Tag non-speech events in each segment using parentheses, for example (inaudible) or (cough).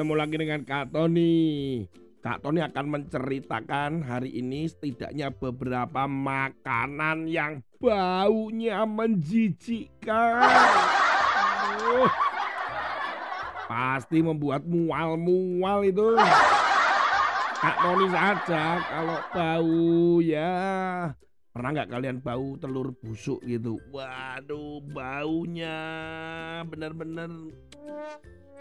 Ketemu lagi dengan Kak Tony. Kak Tony akan menceritakan hari ini setidaknya beberapa makanan yang baunya menjijikkan. Aduh. Pasti membuat mual-mual itu. Kak Tony saja kalau bau ya. Pernah nggak kalian bau telur busuk gitu? Waduh, baunya bener-bener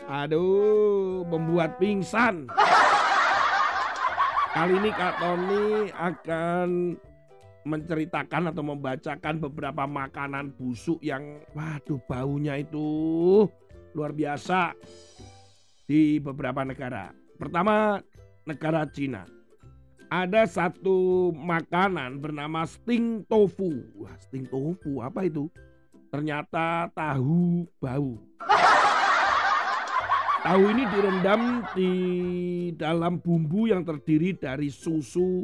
Aduh, membuat pingsan. (laughs) Kali ini Kak Tony akan menceritakan atau membacakan beberapa makanan busuk yang waduh baunya itu luar biasa di beberapa negara. Pertama, negara Cina. Ada satu makanan bernama sting tofu. Wah, sting tofu apa itu? Ternyata tahu bau. (laughs) Tahu ini direndam di dalam bumbu yang terdiri dari susu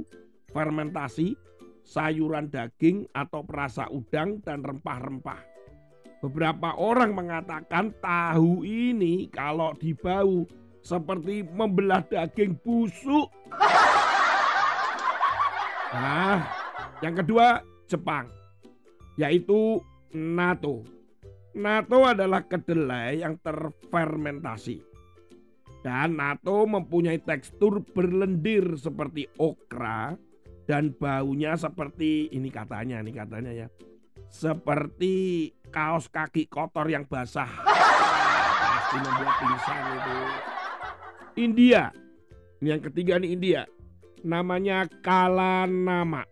fermentasi, sayuran daging atau perasa udang dan rempah-rempah. Beberapa orang mengatakan tahu ini kalau dibau seperti membelah daging busuk. Nah, yang kedua Jepang, yaitu natto. Natto adalah kedelai yang terfermentasi. Dan natto mempunyai tekstur berlendir seperti okra dan baunya seperti ini katanya, ini katanya ya. Seperti kaos kaki kotor yang basah. Pasti membuat pingsan itu. India. Ini yang ketiga nih India namanya kalanama.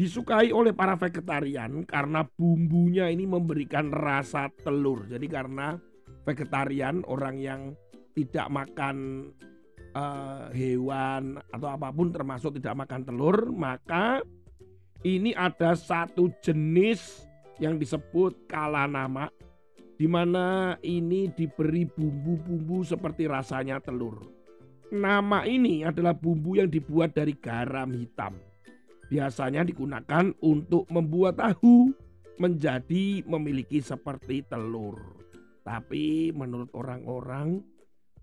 Disukai oleh para vegetarian karena bumbunya ini memberikan rasa telur. Jadi karena vegetarian orang yang tidak makan uh, hewan atau apa pun termasuk tidak makan telur, maka ini ada satu jenis yang disebut kalanama di mana ini diberi bumbu-bumbu seperti rasanya telur. Nama ini adalah bumbu yang dibuat dari garam hitam. Biasanya digunakan untuk membuat tahu menjadi memiliki seperti telur. Tapi menurut orang-orang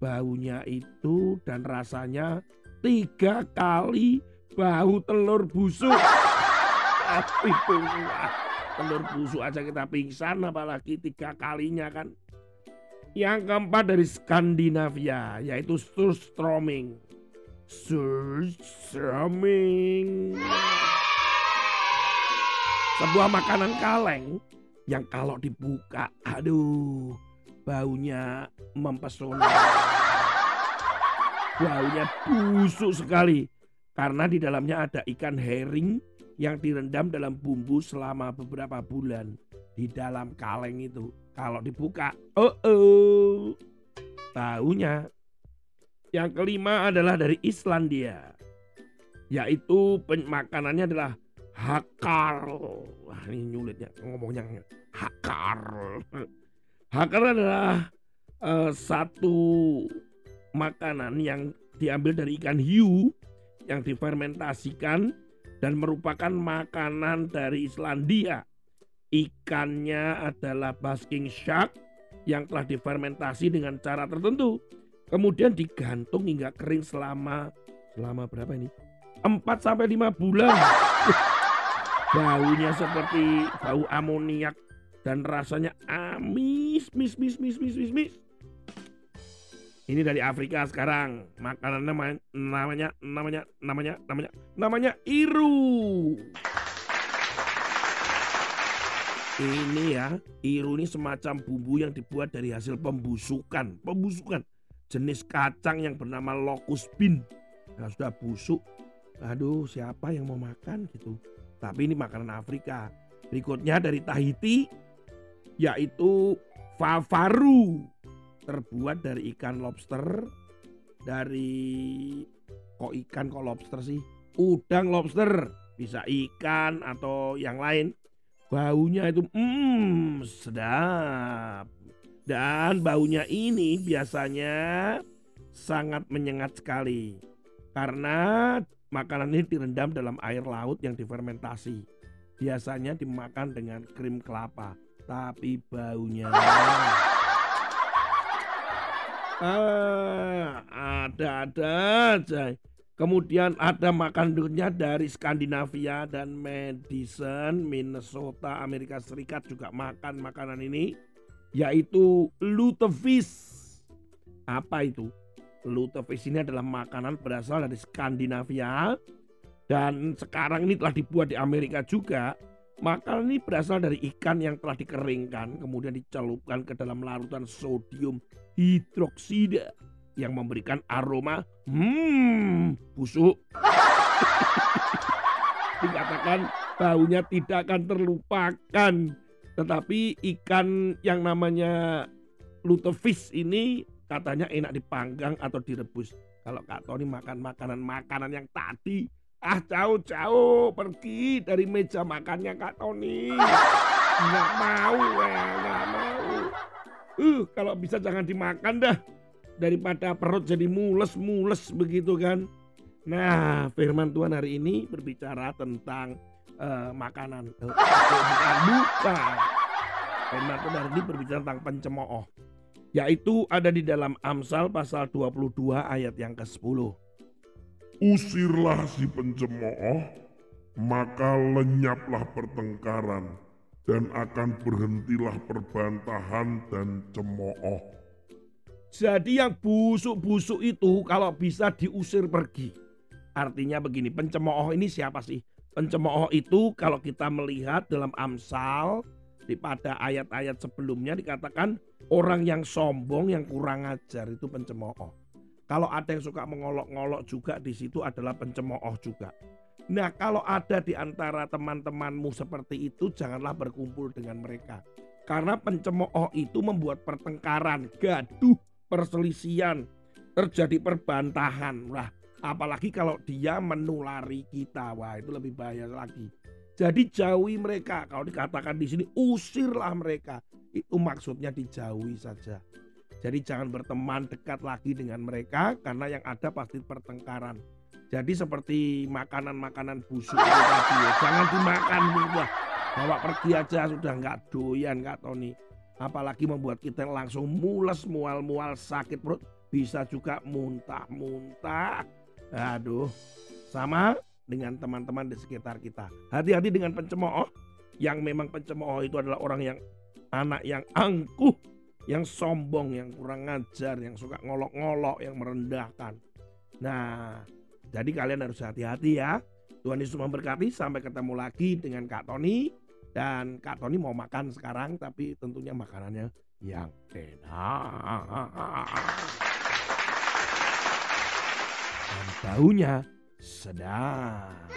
baunya itu dan rasanya tiga kali bau telur busuk. Tapi telur busuk aja kita pingsan apalagi tiga kalinya kan. Yang keempat dari Skandinavia yaitu surströmming. Surströmming. Sebuah makanan kaleng yang kalau dibuka, aduh, baunya mempesona. Baunya busuk sekali karena di dalamnya ada ikan herring yang direndam dalam bumbu selama beberapa bulan di dalam kaleng itu. Kalau dibuka, oh oh. Tahunya. Yang kelima adalah dari Islandia. Yaitu makanannya adalah hakar. Wah ini nyulitnya ngomongnya hakar. Hakar adalah uh, satu makanan yang diambil dari ikan hiu yang difermentasikan dan merupakan makanan dari Islandia Ikannya adalah basking shark yang telah difermentasi dengan cara tertentu. Kemudian digantung hingga kering selama selama berapa ini? 4 sampai 5 bulan. Baunya seperti bau amoniak dan rasanya amis, mis, mis, mis, mis, mis, mis. Ini dari Afrika sekarang. Makanan namanya namanya namanya namanya namanya namanya iru. Ini ya, iru ini semacam bumbu yang dibuat dari hasil pembusukan. Pembusukan jenis kacang yang bernama locust bean. Nah, sudah busuk. Aduh, siapa yang mau makan gitu. Tapi ini makanan Afrika. Berikutnya dari Tahiti yaitu favaru. Terbuat dari ikan lobster dari kok ikan kok lobster sih? Udang lobster, bisa ikan atau yang lain Baunya itu hmm sedap. Dan baunya ini biasanya sangat menyengat sekali. Karena makanan ini direndam dalam air laut yang difermentasi. Biasanya dimakan dengan krim kelapa. Tapi baunya (laughs) Ah, ada-ada aja. Kemudian ada makan dulunya dari Skandinavia dan Madison, Minnesota, Amerika Serikat juga makan makanan ini yaitu lutefisk. Apa itu? Lutefisk ini adalah makanan berasal dari Skandinavia dan sekarang ini telah dibuat di Amerika juga. Makanan ini berasal dari ikan yang telah dikeringkan kemudian dicelupkan ke dalam larutan sodium hidroksida yang memberikan aroma hmm busuk. (laughs) Dikatakan baunya tidak akan terlupakan. Tetapi ikan yang namanya lutefisk ini katanya enak dipanggang atau direbus. Kalau Kak Tony makan makanan-makanan yang tadi, ah jauh-jauh pergi dari meja makannya Kak Tony. Nggak mau ya, nggak mau. Uh, kalau bisa jangan dimakan dah daripada perut jadi mules-mules begitu kan. Nah, firman Tuhan hari ini berbicara tentang uh, makanan. Uh, bukan, bukan. Firman Tuhan hari ini berbicara tentang pencemooh. Yaitu ada di dalam Amsal pasal 22 ayat yang ke-10. Usirlah si pencemooh, maka lenyaplah pertengkaran, dan akan berhentilah perbantahan dan cemooh. Jadi yang busuk-busuk itu kalau bisa diusir pergi. Artinya begini, pencemooh ini siapa sih? Pencemooh itu kalau kita melihat dalam Amsal di pada ayat-ayat sebelumnya dikatakan orang yang sombong yang kurang ajar itu pencemooh. Kalau ada yang suka mengolok-ngolok juga di situ adalah pencemooh juga. Nah, kalau ada di antara teman-temanmu seperti itu janganlah berkumpul dengan mereka. Karena pencemooh itu membuat pertengkaran, gaduh, perselisihan, terjadi perbantahan. Wah, apalagi kalau dia menulari kita. Wah, itu lebih bahaya lagi. Jadi jauhi mereka. Kalau dikatakan di sini usirlah mereka. Itu maksudnya dijauhi saja. Jadi jangan berteman dekat lagi dengan mereka karena yang ada pasti pertengkaran. Jadi seperti makanan-makanan busuk itu tadi ya. Jangan dimakan sudah. Bawa pergi aja sudah nggak doyan Kak Tony apalagi membuat kita langsung mules mual-mual sakit perut bisa juga muntah-muntah aduh sama dengan teman-teman di sekitar kita hati-hati dengan pencemooh yang memang pencemooh itu adalah orang yang anak yang angkuh yang sombong yang kurang ngajar yang suka ngolok-ngolok yang merendahkan nah jadi kalian harus hati-hati ya Tuhan Yesus memberkati sampai ketemu lagi dengan Kak Tony dan Kak Tony mau makan sekarang tapi tentunya makanannya yang enak. Dan baunya sedap.